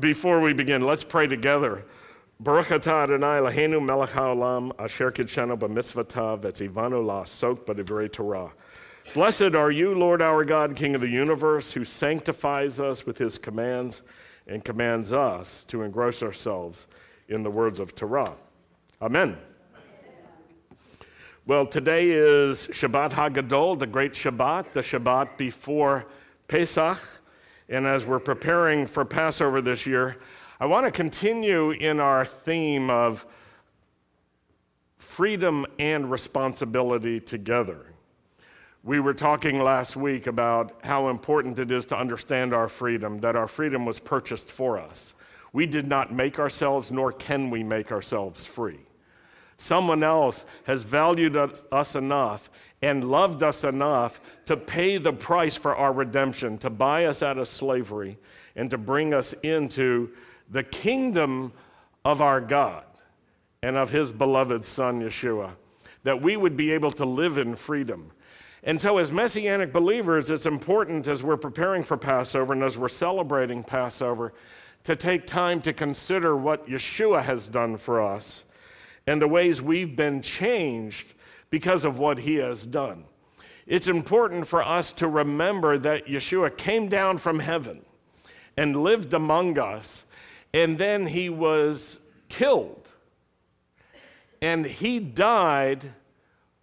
Before we begin, let's pray together. Baruch Adonai asher Torah. Blessed are you, Lord our God, King of the universe, who sanctifies us with his commands and commands us to engross ourselves in the words of Torah. Amen. Well, today is Shabbat Hagadol, the great Shabbat, the Shabbat before Pesach. And as we're preparing for Passover this year, I want to continue in our theme of freedom and responsibility together. We were talking last week about how important it is to understand our freedom, that our freedom was purchased for us. We did not make ourselves, nor can we make ourselves free. Someone else has valued us enough and loved us enough to pay the price for our redemption, to buy us out of slavery, and to bring us into the kingdom of our God and of his beloved Son, Yeshua, that we would be able to live in freedom. And so, as Messianic believers, it's important as we're preparing for Passover and as we're celebrating Passover to take time to consider what Yeshua has done for us and the ways we've been changed because of what he has done. It's important for us to remember that Yeshua came down from heaven and lived among us and then he was killed. And he died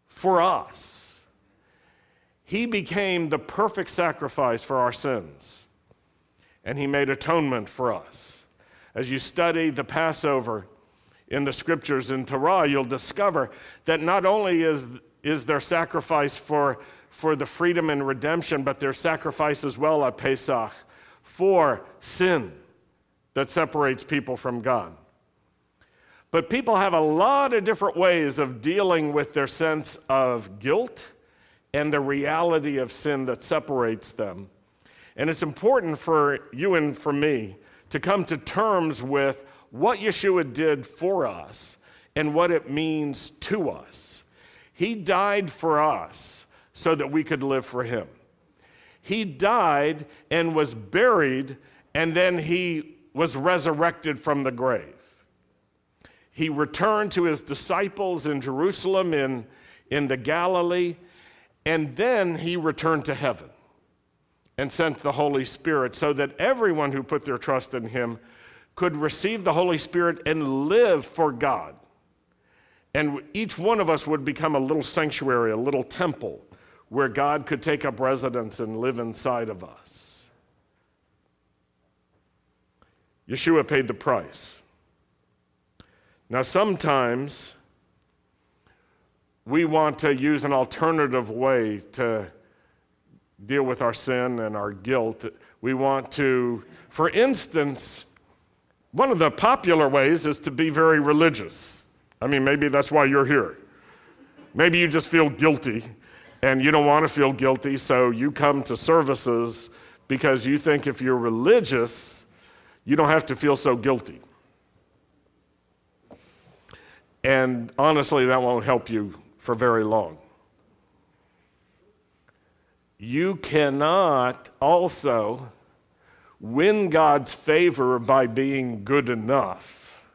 for us. He became the perfect sacrifice for our sins, and he made atonement for us. As you study the Passover in the scriptures in Torah, you'll discover that not only is, is their sacrifice for, for the freedom and redemption, but their sacrifice as well at Pesach for sin that separates people from God. But people have a lot of different ways of dealing with their sense of guilt and the reality of sin that separates them. And it's important for you and for me to come to terms with what Yeshua did for us and what it means to us. He died for us so that we could live for Him. He died and was buried, and then He was resurrected from the grave. He returned to his disciples in Jerusalem, in, in the Galilee, and then he returned to heaven and sent the Holy Spirit so that everyone who put their trust in him could receive the Holy Spirit and live for God. And each one of us would become a little sanctuary, a little temple where God could take up residence and live inside of us. Yeshua paid the price. Now, sometimes we want to use an alternative way to deal with our sin and our guilt. We want to, for instance, one of the popular ways is to be very religious. I mean, maybe that's why you're here. Maybe you just feel guilty and you don't want to feel guilty, so you come to services because you think if you're religious, you don't have to feel so guilty. And honestly, that won't help you for very long. You cannot also win God's favor by being good enough.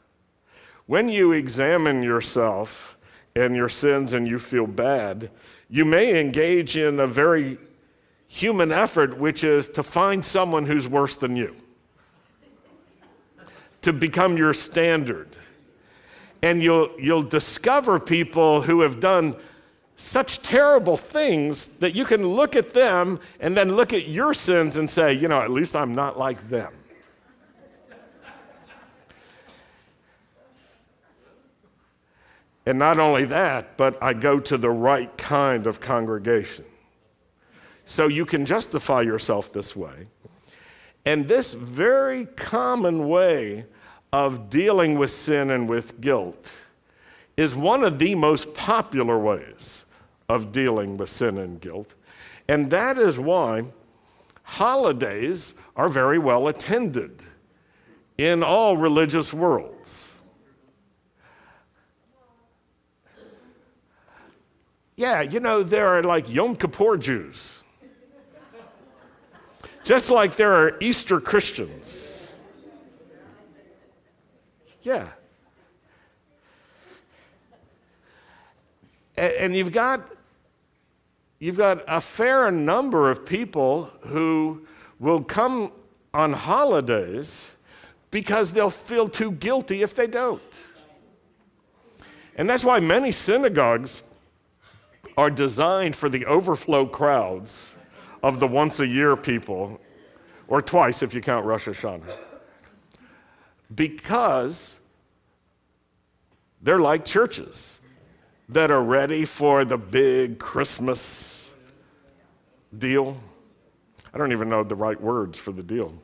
When you examine yourself and your sins and you feel bad, you may engage in a very human effort, which is to find someone who's worse than you to become your standard. And you'll, you'll discover people who have done such terrible things that you can look at them and then look at your sins and say, you know, at least I'm not like them. And not only that, but I go to the right kind of congregation. So you can justify yourself this way. And this very common way of dealing with sin and with guilt is one of the most popular ways of dealing with sin and guilt. And that is why holidays are very well attended in all religious worlds. Yeah, you know, there are like Yom Kippur Jews just like there are Easter Christians. Yeah. And you've got, you've got a fair number of people who will come on holidays because they'll feel too guilty if they don't. And that's why many synagogues are designed for the overflow crowds of the once a year people, or twice if you count Rosh Hashanah. Because they're like churches that are ready for the big Christmas deal. I don't even know the right words for the deal.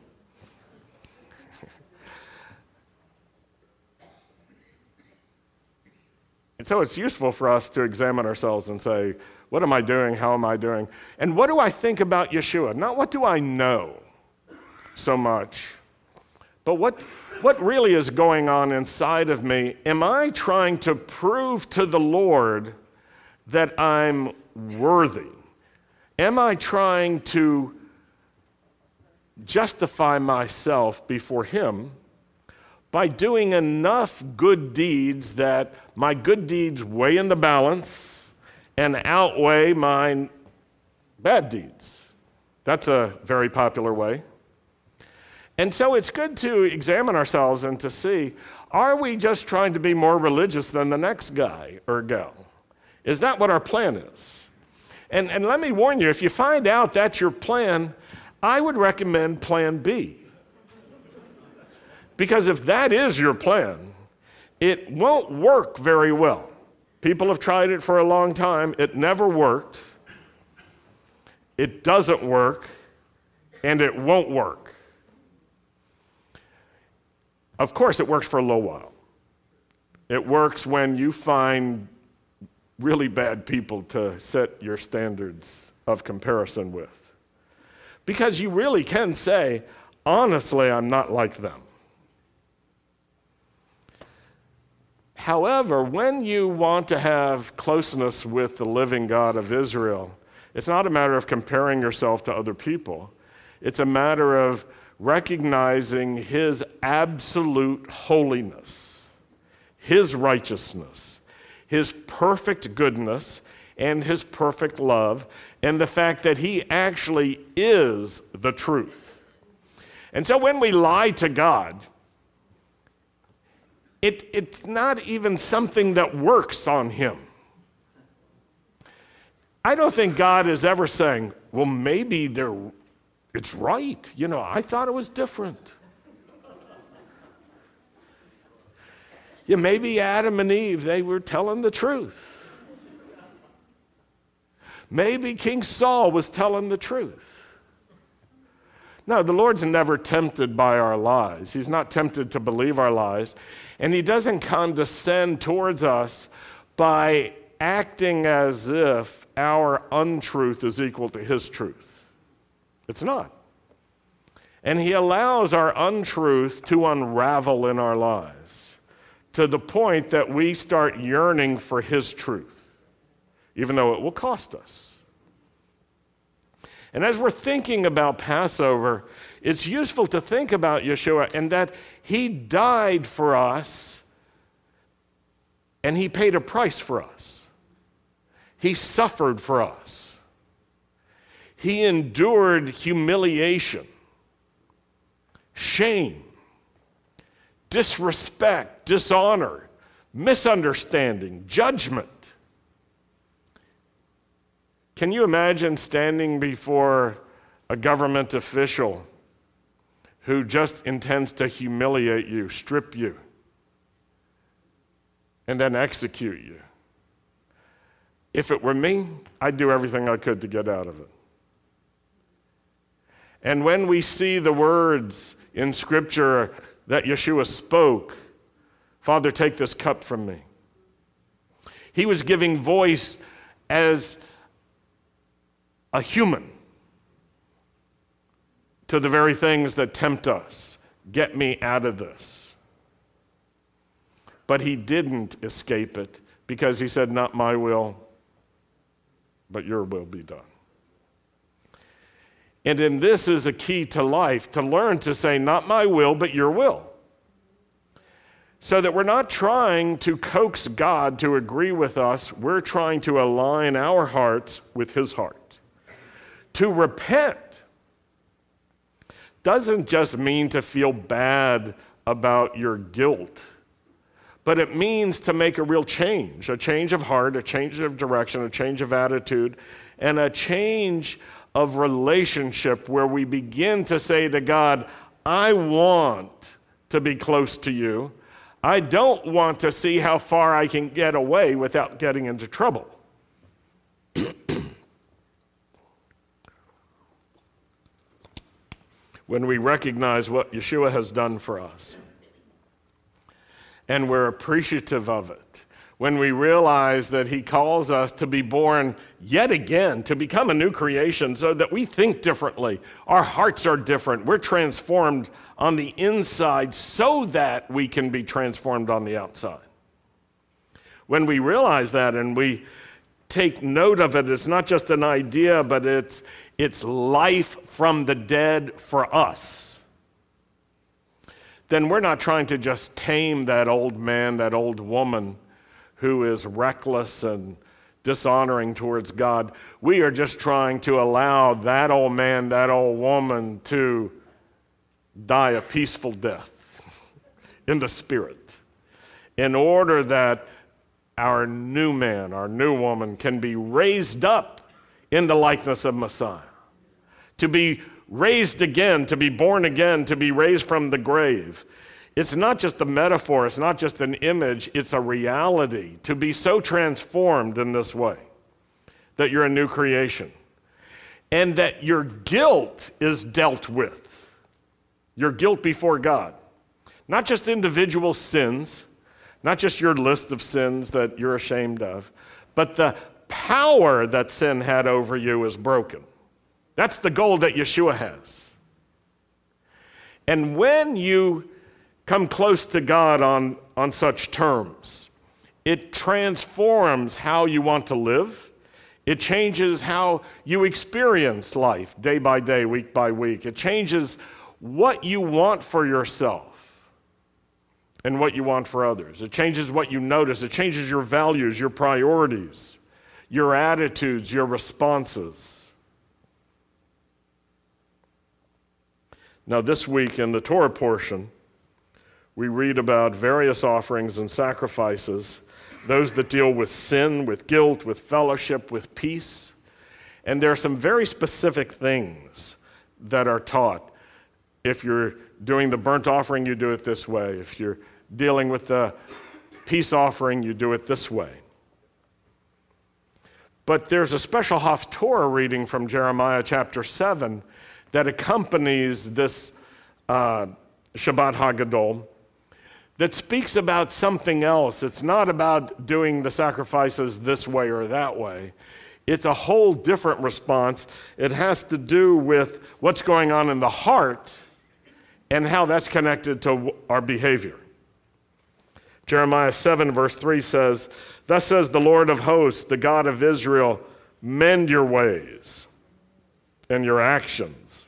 and so it's useful for us to examine ourselves and say, what am I doing? How am I doing? And what do I think about Yeshua? Not what do I know so much, but what, what really is going on inside of me? Am I trying to prove to the Lord that I'm worthy? Am I trying to justify myself before Him by doing enough good deeds that my good deeds weigh in the balance and outweigh my bad deeds? That's a very popular way. And so it's good to examine ourselves and to see are we just trying to be more religious than the next guy or gal? Is that what our plan is? And, and let me warn you if you find out that's your plan, I would recommend plan B. Because if that is your plan, it won't work very well. People have tried it for a long time, it never worked, it doesn't work, and it won't work. Of course, it works for a little while. It works when you find really bad people to set your standards of comparison with. Because you really can say, honestly, I'm not like them. However, when you want to have closeness with the living God of Israel, it's not a matter of comparing yourself to other people. It's a matter of recognizing his absolute holiness, his righteousness, his perfect goodness, and his perfect love, and the fact that he actually is the truth. And so when we lie to God, it, it's not even something that works on him. I don't think God is ever saying, well, maybe they're it's right. You know, I thought it was different. yeah, maybe Adam and Eve, they were telling the truth. Maybe King Saul was telling the truth. No, the Lord's never tempted by our lies. He's not tempted to believe our lies. And He doesn't condescend towards us by acting as if our untruth is equal to His truth. It's not. And He allows our untruth to unravel in our lives to the point that we start yearning for His truth, even though it will cost us. And as we're thinking about Passover, it's useful to think about Yeshua and that He died for us and He paid a price for us. He suffered for us. He endured humiliation, shame, disrespect, dishonor, misunderstanding, judgment. Can you imagine standing before a government official who just intends to humiliate you, strip you, and then execute you? If it were me, I'd do everything I could to get out of it. And when we see the words in Scripture that Yeshua spoke, Father, take this cup from me. He was giving voice as a human to the very things that tempt us. Get me out of this. But he didn't escape it because he said, Not my will, but your will be done. And in this is a key to life to learn to say, Not my will, but your will. So that we're not trying to coax God to agree with us, we're trying to align our hearts with His heart. To repent doesn't just mean to feel bad about your guilt, but it means to make a real change a change of heart, a change of direction, a change of attitude, and a change of relationship where we begin to say to God, I want to be close to you. I don't want to see how far I can get away without getting into trouble. when we recognize what Yeshua has done for us and we're appreciative of it, when we realize that He calls us to be born yet again, to become a new creation, so that we think differently. Our hearts are different. We're transformed on the inside so that we can be transformed on the outside. When we realize that and we take note of it, it's not just an idea, but it's, it's life from the dead for us. Then we're not trying to just tame that old man, that old woman who is reckless and dishonoring towards God. We are just trying to allow that old man, that old woman to die a peaceful death in the spirit in order that our new man, our new woman can be raised up in the likeness of Messiah. To be raised again, to be born again, to be raised from the grave. It's not just a metaphor, it's not just an image, it's a reality to be so transformed in this way that you're a new creation and that your guilt is dealt with. Your guilt before God. Not just individual sins, not just your list of sins that you're ashamed of, but the power that sin had over you is broken. That's the goal that Yeshua has. And when you come close to God on, on such terms. It transforms how you want to live. It changes how you experience life day by day, week by week. It changes what you want for yourself and what you want for others. It changes what you notice. It changes your values, your priorities, your attitudes, your responses. Now, this week in the Torah portion, we read about various offerings and sacrifices, those that deal with sin, with guilt, with fellowship, with peace. And there are some very specific things that are taught. If you're doing the burnt offering, you do it this way. If you're dealing with the peace offering, you do it this way. But there's a special Haftorah reading from Jeremiah chapter 7 that accompanies this uh, Shabbat Hagadol that speaks about something else. It's not about doing the sacrifices this way or that way. It's a whole different response. It has to do with what's going on in the heart and how that's connected to our behavior. Jeremiah 7, verse 3 says, Thus says the Lord of hosts, the God of Israel, mend your ways and your actions,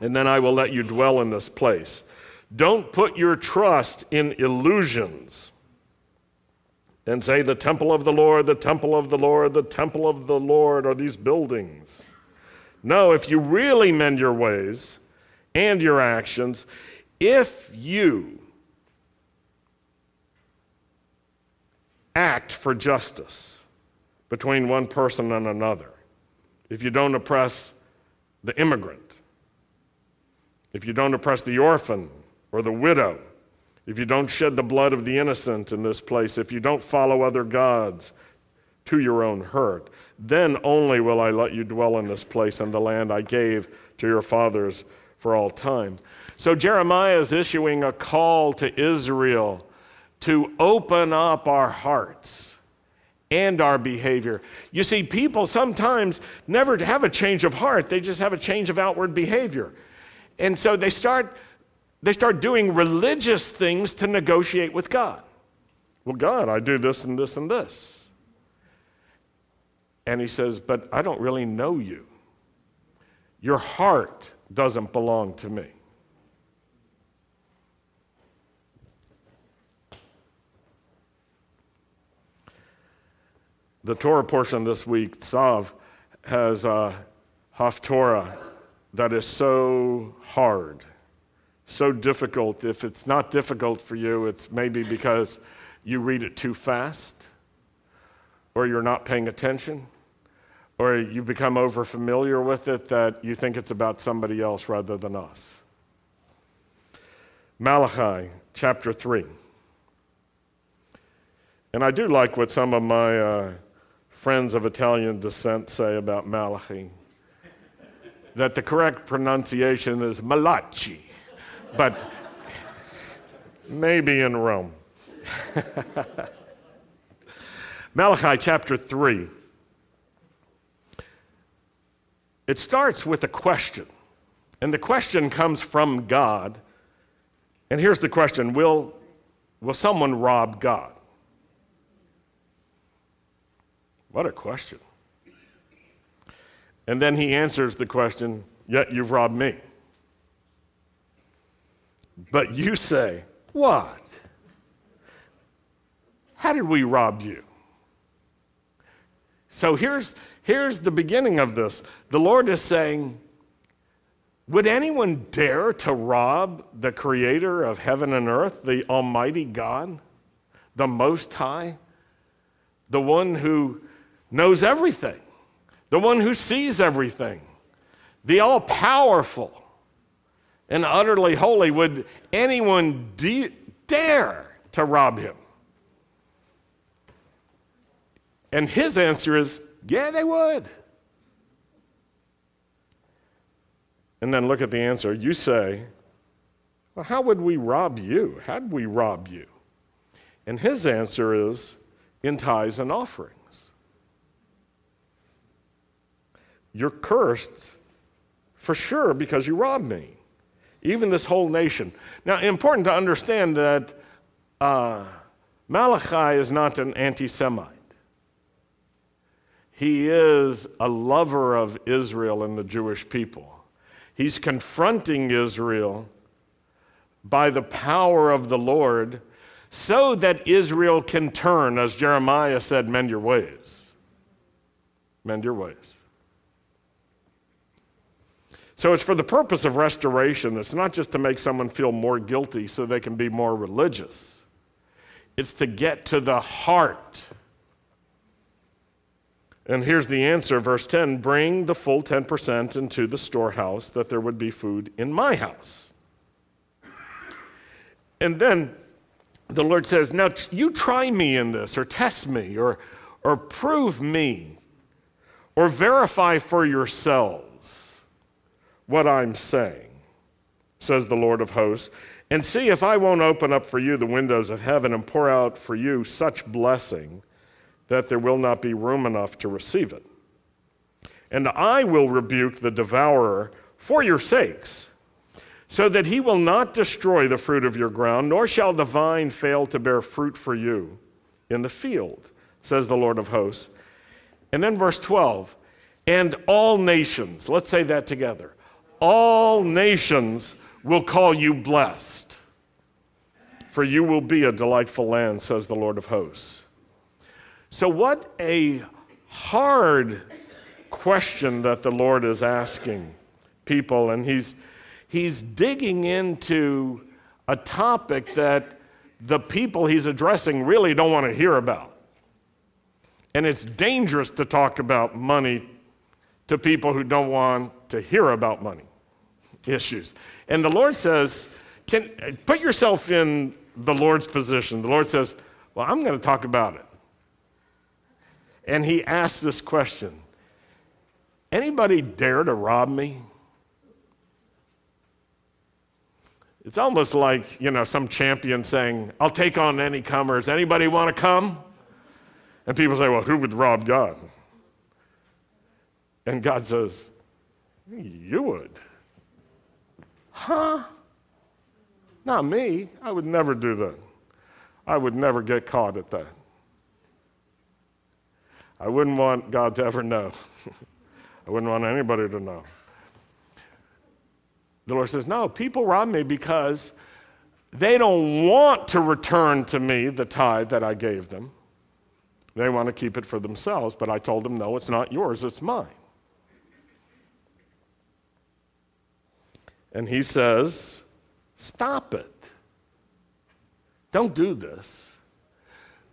and then I will let you dwell in this place. Don't put your trust in illusions and say, the temple of the Lord, the temple of the Lord, the temple of the Lord are these buildings. No, if you really mend your ways and your actions, if you act for justice between one person and another, if you don't oppress the immigrant, if you don't oppress the orphan or the widow, if you don't shed the blood of the innocent in this place, if you don't follow other gods to your own hurt, then only will I let you dwell in this place and the land I gave to your fathers for all time. So Jeremiah is issuing a call to Israel to open up our hearts and our behavior. You see, people sometimes never have a change of heart, they just have a change of outward behavior. And so they start they start doing religious things to negotiate with God. Well, God, I do this and this and this. And he says, But I don't really know you. Your heart doesn't belong to me. The Torah portion this week, Tzav, has a Haftorah that is so hard so difficult. If it's not difficult for you, it's maybe because you read it too fast, or you're not paying attention, or you become over familiar with it that you think it's about somebody else rather than us. Malachi chapter 3. And I do like what some of my uh, friends of Italian descent say about Malachi that the correct pronunciation is Malachi, but maybe in Rome. Malachi chapter 3. It starts with a question, and the question comes from God. And here's the question Will, will someone rob God? What a question. And then he answers the question, Yet you've robbed me. But you say, What? How did we rob you? So here's, here's the beginning of this. The Lord is saying, Would anyone dare to rob the creator of heaven and earth, the Almighty God, the Most High, the one who knows everything, the one who sees everything, the all powerful and utterly holy. Would anyone de- dare to rob him? And his answer is, yeah, they would. And then look at the answer. You say, well, how would we rob you? How'd we rob you? And his answer is, in tithes and offerings. You're cursed for sure because you robbed me, even this whole nation. Now, important to understand that uh, Malachi is not an anti Semite. He is a lover of Israel and the Jewish people. He's confronting Israel by the power of the Lord so that Israel can turn, as Jeremiah said, mend your ways. Mend your ways. So it's for the purpose of restoration. It's not just to make someone feel more guilty so they can be more religious, it's to get to the heart. And here's the answer, verse 10 Bring the full 10% into the storehouse, that there would be food in my house. And then the Lord says, Now you try me in this, or test me, or, or prove me, or verify for yourselves what I'm saying, says the Lord of hosts, and see if I won't open up for you the windows of heaven and pour out for you such blessing that there will not be room enough to receive it. And I will rebuke the devourer for your sakes, so that he will not destroy the fruit of your ground, nor shall the vine fail to bear fruit for you in the field, says the Lord of hosts. And then verse 12, and all nations, let's say that together all nations will call you blessed, for you will be a delightful land, says the Lord of hosts. So, what a hard question that the Lord is asking people, and He's, he's digging into a topic that the people He's addressing really don't want to hear about. And it's dangerous to talk about money to people who don't want to hear about money issues. And the Lord says, can, put yourself in the Lord's position. The Lord says, Well, I'm going to talk about it. And he asks this question Anybody dare to rob me? It's almost like, you know, some champion saying, I'll take on any comers. Anybody want to come? And people say, Well, who would rob God? And God says, You would. Huh? Not me. I would never do that. I would never get caught at that. I wouldn't want God to ever know. I wouldn't want anybody to know. The Lord says, No, people rob me because they don't want to return to me the tithe that I gave them. They want to keep it for themselves, but I told them, no, it's not yours, it's mine. And he says, stop it. Don't do this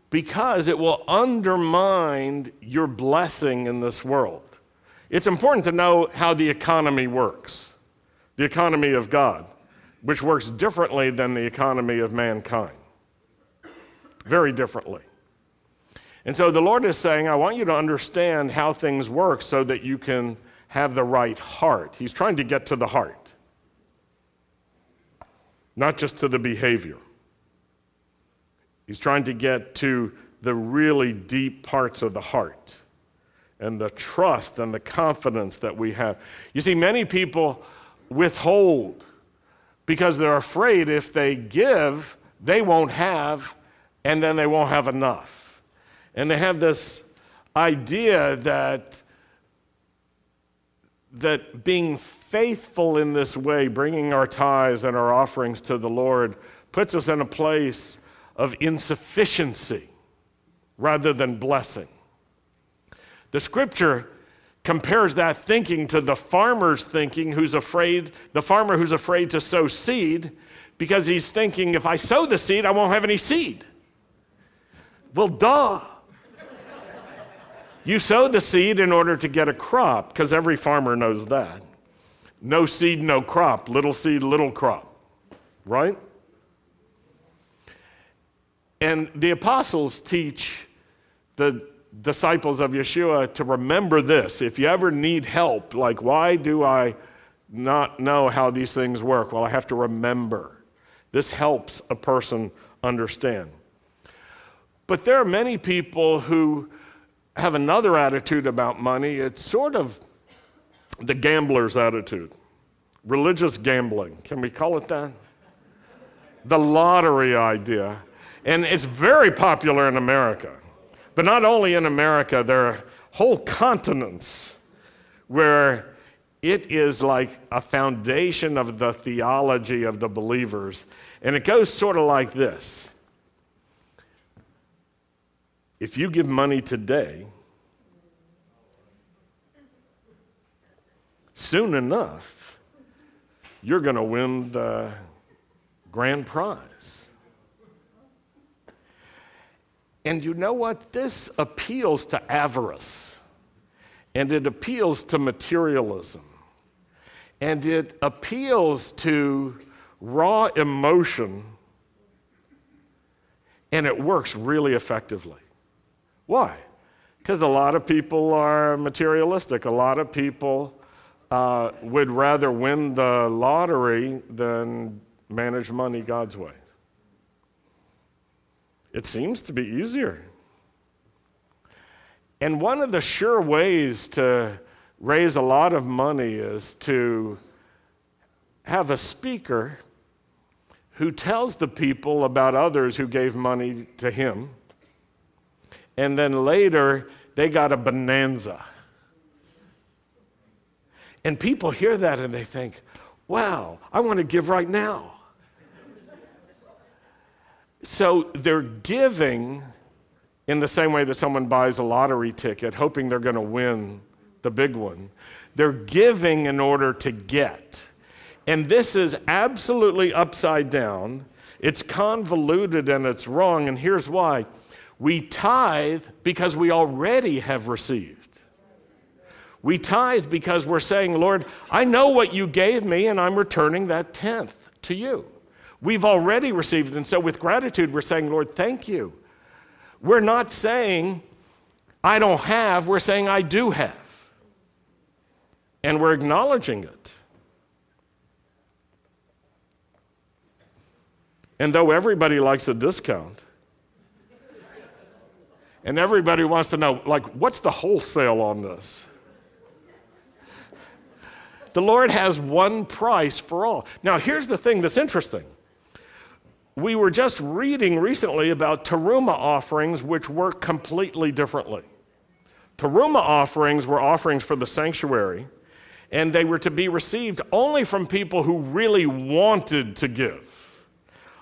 because it will undermine your blessing in this world. It's important to know how the economy works, the economy of God, which works differently than the economy of mankind. Very differently. And so the Lord is saying, I want you to understand how things work so that you can have the right heart. He's trying to get to the heart, not just to the behavior. He's trying to get to the really deep parts of the heart and the trust and the confidence that we have. You see, many people withhold because they're afraid if they give, they won't have, and then they won't have enough. And they have this idea that, that being faithful in this way, bringing our tithes and our offerings to the Lord, puts us in a place of insufficiency rather than blessing. The scripture compares that thinking to the farmer's thinking who's afraid, the farmer who's afraid to sow seed because he's thinking, if I sow the seed, I won't have any seed. Well, duh. you sow the seed in order to get a crop because every farmer knows that. No seed, no crop. Little seed, little crop. Right? And the apostles teach the disciples of Yeshua to remember this. If you ever need help, like, why do I not know how these things work? Well, I have to remember. This helps a person understand. But there are many people who have another attitude about money. It's sort of the gambler's attitude, religious gambling. Can we call it that? The lottery idea. And it's very popular in America. But not only in America, there are whole continents where it is like a foundation of the theology of the believers. And it goes sort of like this If you give money today, soon enough, you're going to win the grand prize. And you know what? This appeals to avarice, and it appeals to materialism, and it appeals to raw emotion, and it works really effectively. Why? Because a lot of people are materialistic. A lot of people uh, would rather win the lottery than manage money God's way. It seems to be easier. And one of the sure ways to raise a lot of money is to have a speaker who tells the people about others who gave money to him. And then later, they got a bonanza. And people hear that and they think, wow, I want to give right now. So they're giving in the same way that someone buys a lottery ticket, hoping they're going to win the big one. They're giving in order to get. And this is absolutely upside down. It's convoluted and it's wrong. And here's why we tithe because we already have received. We tithe because we're saying, Lord, I know what you gave me, and I'm returning that tenth to you. We've already received. And so, with gratitude, we're saying, Lord, thank you. We're not saying, I don't have, we're saying, I do have. And we're acknowledging it. And though everybody likes a discount, and everybody wants to know, like, what's the wholesale on this? The Lord has one price for all. Now, here's the thing that's interesting we were just reading recently about teruma offerings, which work completely differently. Teruma offerings were offerings for the sanctuary, and they were to be received only from people who really wanted to give.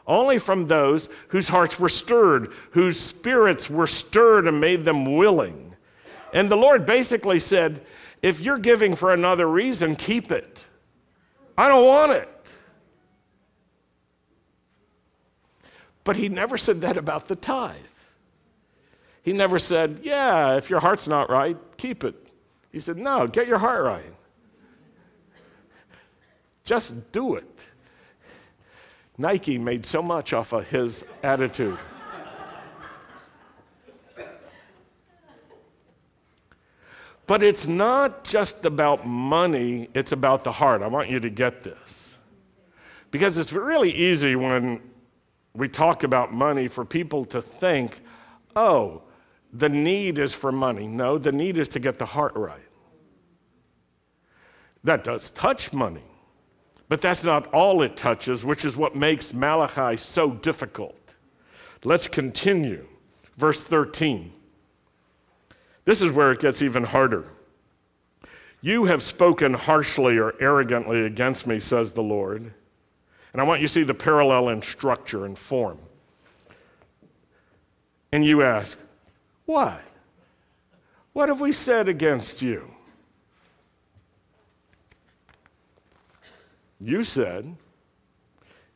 only from those whose hearts were stirred, whose spirits were stirred and made them willing. And the Lord basically said, if you're giving for another reason, keep it. I don't want it. But he never said that about the tithe. He never said, Yeah, if your heart's not right, keep it. He said, No, get your heart right. Just do it. Nike made so much off of his attitude. But it's not just about money, it's about the heart. I want you to get this. Because it's really easy when we talk about money for people to think, oh, the need is for money. No, the need is to get the heart right. That does touch money, but that's not all it touches, which is what makes Malachi so difficult. Let's continue. Verse 13. This is where it gets even harder. You have spoken harshly or arrogantly against me, says the Lord. And I want you to see the parallel in structure and form. And you ask, Why? What have we said against you? You said,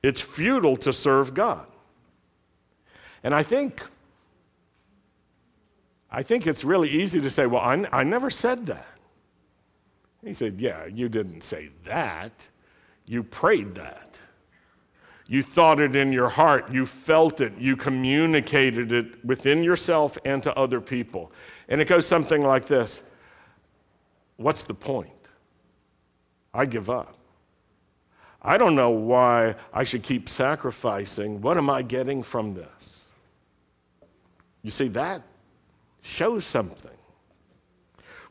It's futile to serve God. And I think I think it's really easy to say, well, I, I never said that. He said, yeah, you didn't say that. You prayed that. You thought it in your heart. You felt it. You communicated it within yourself and to other people. And it goes something like this What's the point? I give up. I don't know why I should keep sacrificing. What am I getting from this? You see, that shows something.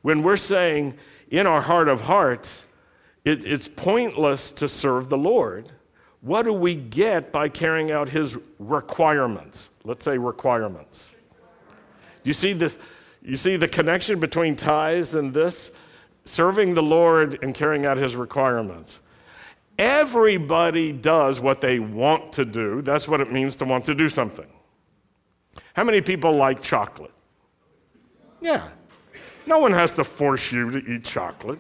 When we're saying in our heart of hearts, it, it's pointless to serve the Lord, what do we get by carrying out his requirements? Let's say requirements. You see the, you see the connection between tithes and this? Serving the Lord and carrying out his requirements. Everybody does what they want to do. That's what it means to want to do something. How many people like chocolate? Yeah. No one has to force you to eat chocolate.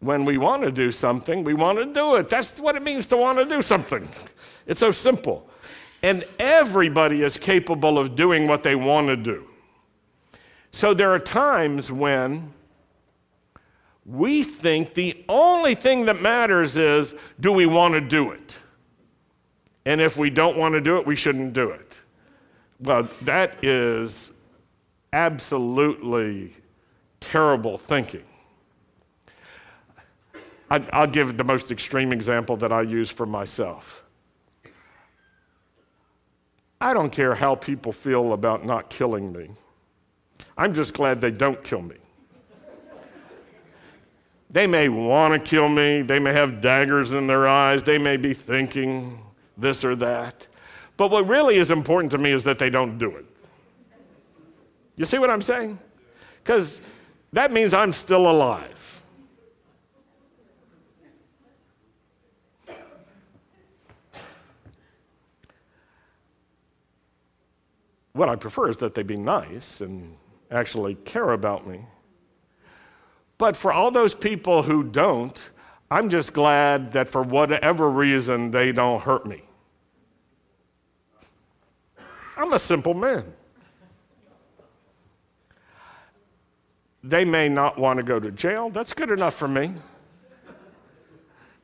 When we want to do something, we want to do it. That's what it means to want to do something. It's so simple. And everybody is capable of doing what they want to do. So there are times when we think the only thing that matters is do we want to do it? And if we don't want to do it, we shouldn't do it. Well, that is absolutely terrible thinking. I'll give the most extreme example that I use for myself. I don't care how people feel about not killing me. I'm just glad they don't kill me. They may want to kill me. They may have daggers in their eyes. They may be thinking this or that. But what really is important to me is that they don't do it. You see what I'm saying? Because that means I'm still alive. What I prefer is that they be nice and actually care about me. But for all those people who don't, I'm just glad that for whatever reason they don't hurt me. I'm a simple man. They may not want to go to jail. That's good enough for me.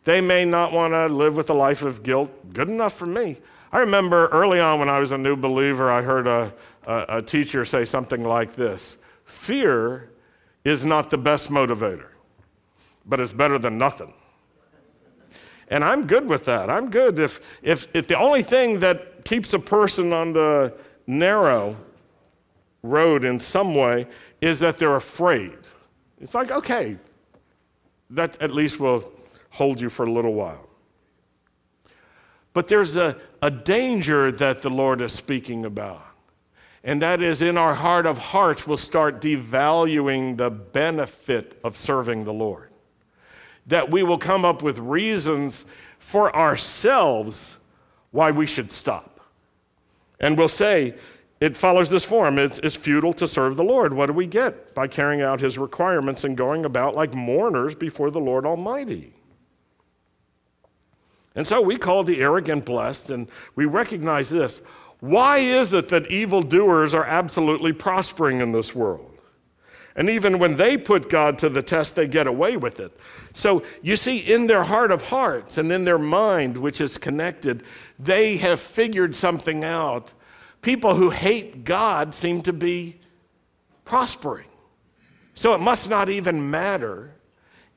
They may not want to live with a life of guilt. Good enough for me. I remember early on when I was a new believer, I heard a, a, a teacher say something like this Fear is not the best motivator, but it's better than nothing. And I'm good with that. I'm good if, if, if the only thing that keeps a person on the narrow road in some way is that they're afraid. It's like, okay, that at least will hold you for a little while. But there's a, a danger that the Lord is speaking about. And that is in our heart of hearts, we'll start devaluing the benefit of serving the Lord. That we will come up with reasons for ourselves why we should stop. And we'll say, it follows this form it's, it's futile to serve the Lord. What do we get? By carrying out his requirements and going about like mourners before the Lord Almighty. And so we call the arrogant blessed, and we recognize this. Why is it that evildoers are absolutely prospering in this world? And even when they put God to the test, they get away with it. So you see, in their heart of hearts and in their mind, which is connected, they have figured something out. People who hate God seem to be prospering. So it must not even matter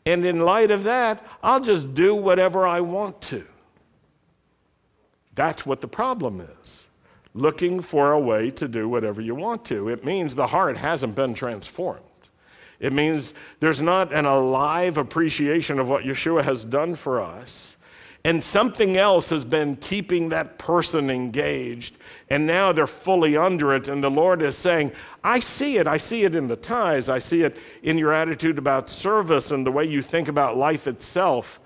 and in light of that, I'll just do whatever I want to. That's what the problem is. Looking for a way to do whatever you want to. It means the heart hasn't been transformed. It means there's not an alive appreciation of what Yeshua has done for us and something else has been keeping that person engaged, and now they're fully under it. And the Lord is saying, I see it. I see it in the tithes. I see it in your attitude about service and the way you think about life itself.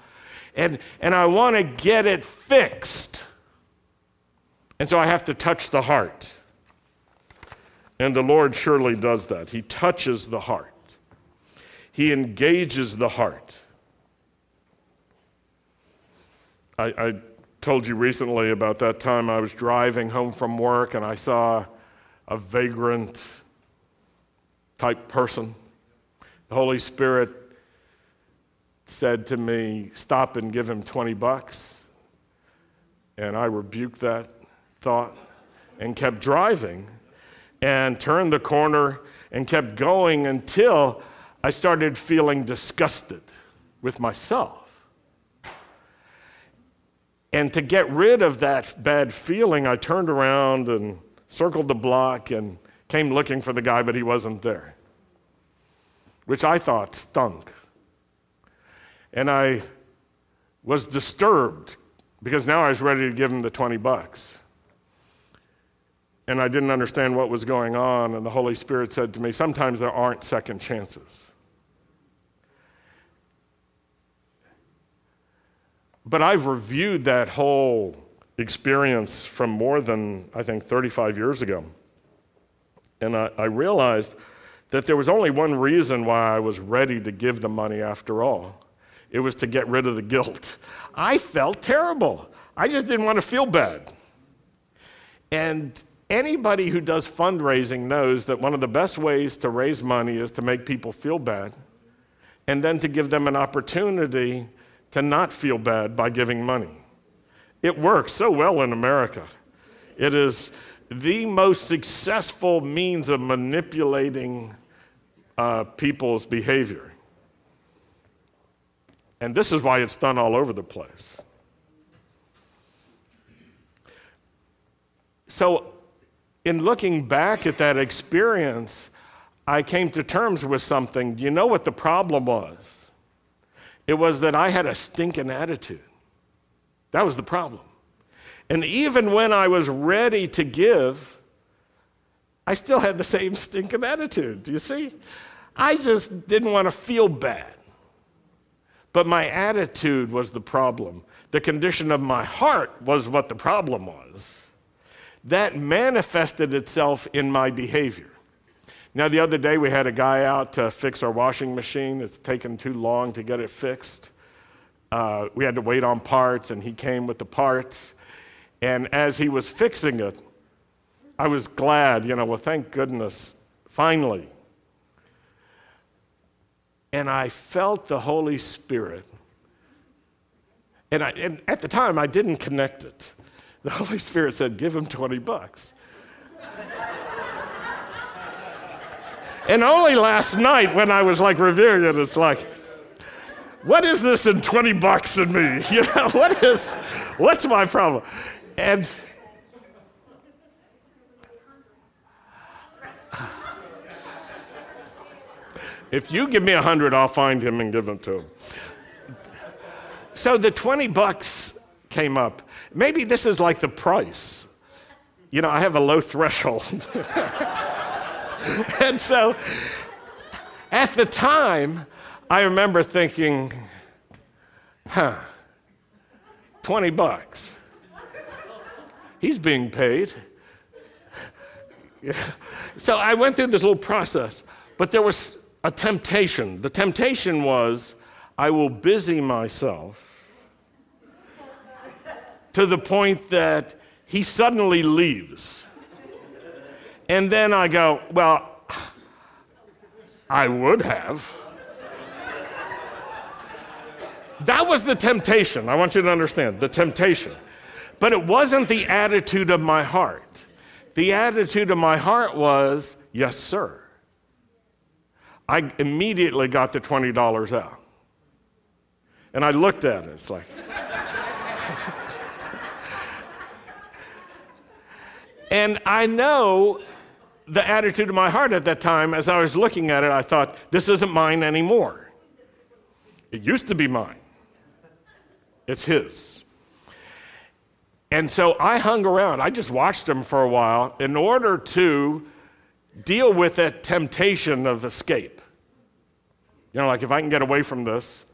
And, and I want to get it fixed. And so I have to touch the heart. And the Lord surely does that. He touches the heart, He engages the heart. I, I told you recently about that time I was driving home from work and I saw a vagrant type person. The Holy Spirit said to me, Stop and give him 20 bucks. And I rebuked that thought and kept driving and turned the corner and kept going until I started feeling disgusted with myself. And to get rid of that bad feeling, I turned around and circled the block and came looking for the guy, but he wasn't there, which I thought stunk. And I was disturbed because now I was ready to give him the 20 bucks. And I didn't understand what was going on, and the Holy Spirit said to me, Sometimes there aren't second chances. But I've reviewed that whole experience from more than, I think, 35 years ago. And I, I, realized that there was only one reason why I was ready to give the money after all it was to get rid of the guilt. I felt terrible. I just didn't want to feel bad. And anybody who does fundraising knows that one of the best ways to raise money is to make people feel bad and then to give them an opportunity to not feel bad by giving money. It works so well in America. It is the most successful means of manipulating uh, people's behavior. And this is why it's done all over the place. So, in looking back at that experience, I came to terms with something. You know what the problem was? It was that I had a stinking attitude. That was the problem. And even when I was ready to give, I still had the same stinking attitude. Do you see? I just didn't want to feel bad. But my attitude was the problem. The condition of my heart was what the problem was. That manifested itself in my behavior. Now, the other day we had a guy out to fix our washing machine. It's taken too long to get it fixed. Uh, we had to wait on parts, and he came with the parts. And as he was fixing it, I was glad, you know, well, thank goodness, finally. And I felt the Holy Spirit. And, I, and at the time, I didn't connect it. The Holy Spirit said, Give him 20 bucks. And only last night when I was like reviewing it, it's like, what is this in 20 bucks in me? You know, what is, what's my problem? And if you give me a hundred, I'll find him and give them to him. So the 20 bucks came up. Maybe this is like the price. you know, I have a low threshold. and so at the time, I remember thinking, huh, 20 bucks. He's being paid. so I went through this little process, but there was a temptation. The temptation was I will busy myself to the point that he suddenly leaves. And then I go, Well, I would have. That was the temptation. I want you to understand the temptation. But it wasn't the attitude of my heart. The attitude of my heart was, Yes, sir. I immediately got the $20 out. And I looked at it. It's like, and I know the attitude of my heart at that time, as I was looking at it, I thought, this isn't mine anymore. It used to be mine, it's his. And so I hung around. I just watched him for a while in order to deal with that temptation of escape. You know, like if I can get away from this,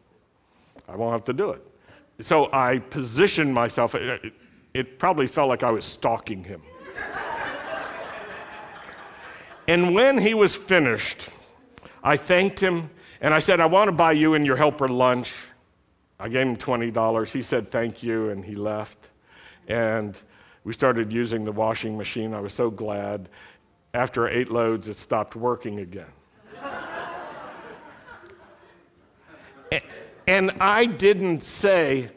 I won't have to do it. So I positioned myself. It, it probably felt like I was stalking him. And when he was finished, I thanked him and I said, I want to buy you and your helper lunch. I gave him $20. He said, Thank you, and he left. And we started using the washing machine. I was so glad. After eight loads, it stopped working again. and I didn't say,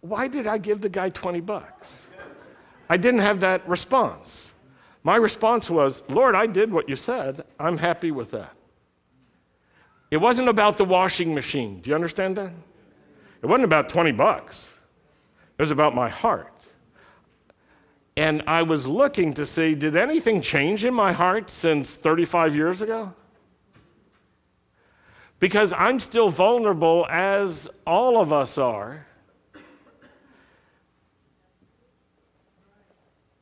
Why did I give the guy 20 bucks? I didn't have that response. My response was, Lord, I did what you said. I'm happy with that. It wasn't about the washing machine. Do you understand that? It wasn't about 20 bucks. It was about my heart. And I was looking to see did anything change in my heart since 35 years ago? Because I'm still vulnerable, as all of us are.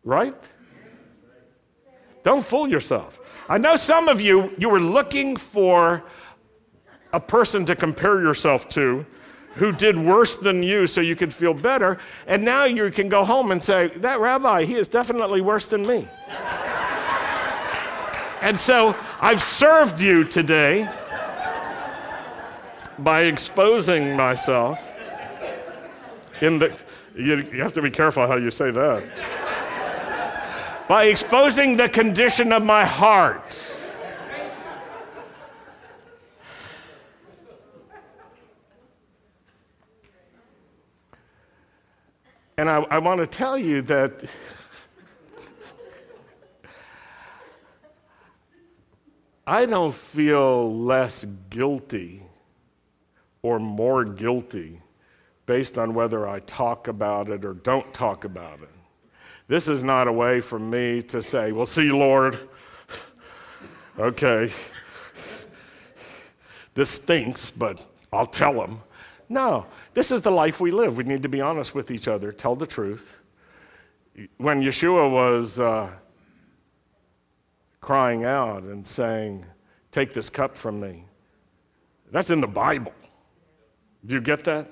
Right? Don't fool yourself. I know some of you, you were looking for a person to compare yourself to who did worse than you so you could feel better. And now you can go home and say, That rabbi, he is definitely worse than me. and so I've served you today by exposing myself in the. You, you have to be careful how you say that by exposing the condition of my heart. And I, I want to tell you that I don't feel less guilty or more guilty based on whether I talk about it or don't talk about it. This is not a way for me to say, Well, see, Lord, okay, this stinks, but I'll tell him. No, this is the life we live. We need to be honest with each other, tell the truth. When Yeshua was uh, crying out and saying, Take this cup from me, that's in the Bible. Do you get that?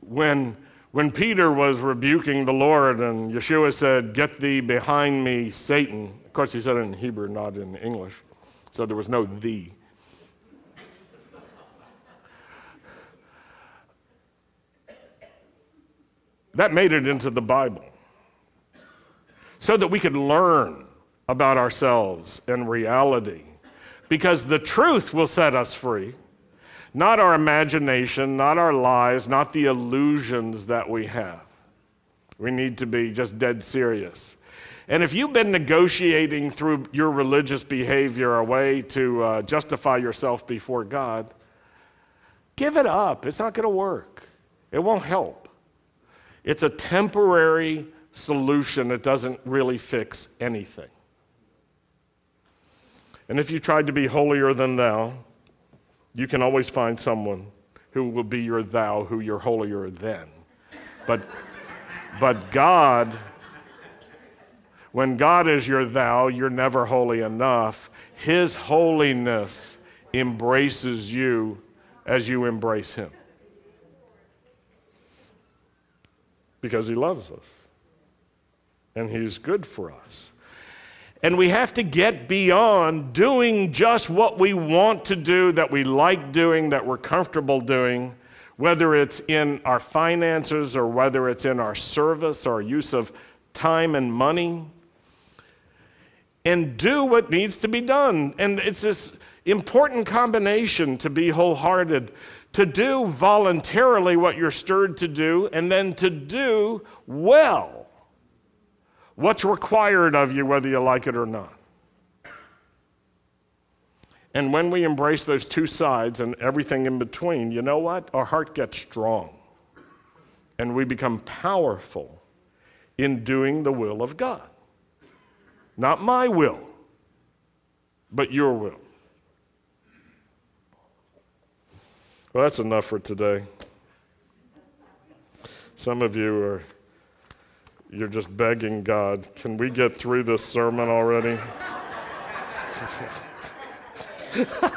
When when Peter was rebuking the Lord and Yeshua said, Get thee behind me, Satan, of course, he said it in Hebrew, not in English, so there was no thee. That made it into the Bible so that we could learn about ourselves and reality because the truth will set us free. Not our imagination, not our lies, not the illusions that we have. We need to be just dead serious. And if you've been negotiating through your religious behavior a way to uh, justify yourself before God, give it up. It's not going to work, it won't help. It's a temporary solution, it doesn't really fix anything. And if you tried to be holier than thou, you can always find someone who will be your thou, who you're holier than. But But God, when God is your thou, you're never holy enough. His holiness embraces you as you embrace Him. Because He loves us and He's good for us. And we have to get beyond doing just what we want to do, that we like doing, that we're comfortable doing, whether it's in our finances or whether it's in our service or use of time and money, and do what needs to be done. And it's this important combination to be wholehearted, to do voluntarily what you're stirred to do, and then to do well what's required of you, whether you like it or not. And when we embrace those two sides and everything in between, you know what? Our heart gets strong and we become powerful in doing the will of God. Not my will, but your will. Well, that's enough for today. Some of you are you're just begging God, can we get through this sermon already?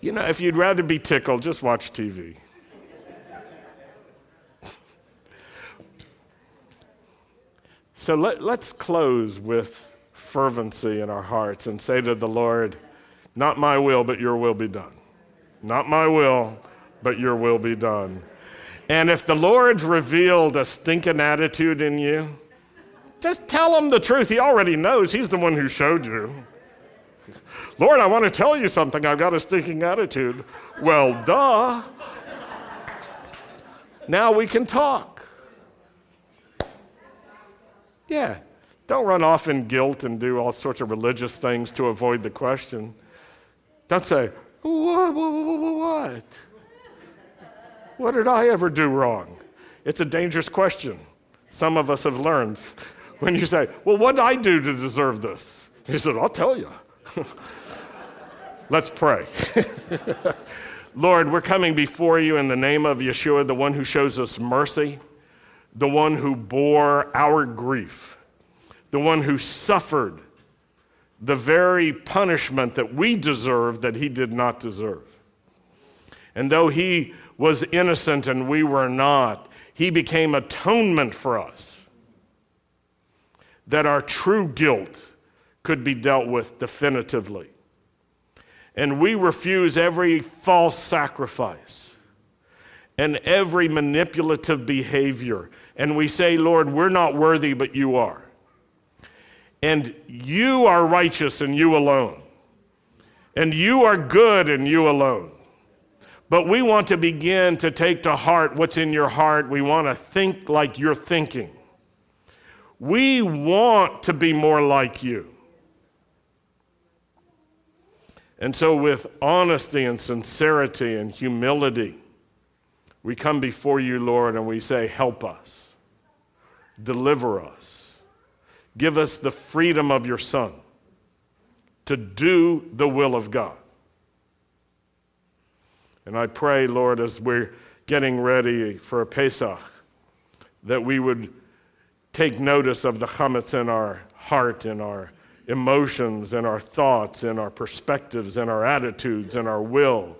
you know, if you'd rather be tickled, just watch TV. so let, let's close with fervency in our hearts and say to the Lord, Not my will, but your will be done. Not my will, but your will be done. And if the Lord's revealed a stinking attitude in you, just tell him the truth. He already knows. He's the one who showed you. Lord, I want to tell you something. I've got a stinking attitude. Well, duh. Now we can talk. Yeah. Don't run off in guilt and do all sorts of religious things to avoid the question. Don't say, What? What? What did I ever do wrong? It's a dangerous question. Some of us have learned. When you say, Well, what did I do to deserve this? He said, I'll tell you. Let's pray. Lord, we're coming before you in the name of Yeshua, the one who shows us mercy, the one who bore our grief, the one who suffered the very punishment that we deserve that he did not deserve. And though he was innocent and we were not, he became atonement for us. That our true guilt could be dealt with definitively. And we refuse every false sacrifice and every manipulative behavior. And we say, Lord, we're not worthy, but you are. And you are righteous and you alone. And you are good and you alone. But we want to begin to take to heart what's in your heart. We want to think like you're thinking. We want to be more like you. And so, with honesty and sincerity and humility, we come before you, Lord, and we say, Help us, deliver us, give us the freedom of your Son to do the will of God. And I pray, Lord, as we're getting ready for Pesach, that we would take notice of the chametz in our heart, in our emotions, in our thoughts, in our perspectives, in our attitudes, in our will,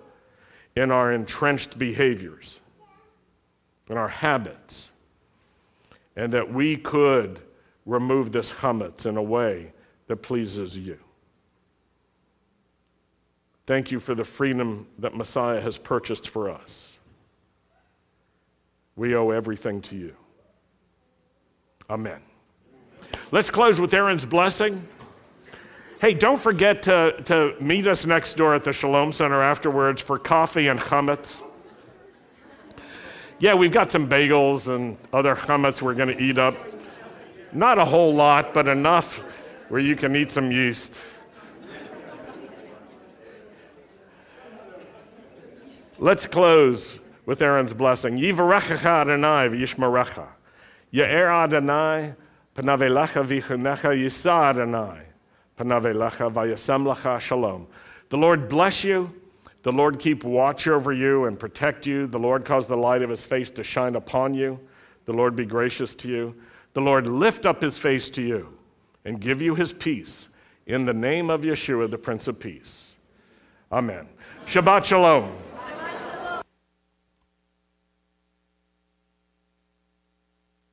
in our entrenched behaviors, in our habits, and that we could remove this chametz in a way that pleases you. Thank you for the freedom that Messiah has purchased for us. We owe everything to you. Amen. Let's close with Aaron's blessing. Hey, don't forget to, to meet us next door at the Shalom Center afterwards for coffee and chametz. Yeah, we've got some bagels and other chametz we're going to eat up. Not a whole lot, but enough where you can eat some yeast. Let's close with Aaron's blessing. Yivarechecha Adonai v'yishmarecha. Ye'er Adonai panavelecha v'chunecha yisa Adonai panavelecha v'yasem lecha shalom. The Lord bless you. The Lord keep watch over you and protect you. The Lord cause the light of his face to shine upon you. The Lord be gracious to you. The Lord lift up his face to you and give you his peace. In the name of Yeshua, the Prince of Peace. Amen. Shabbat Shalom.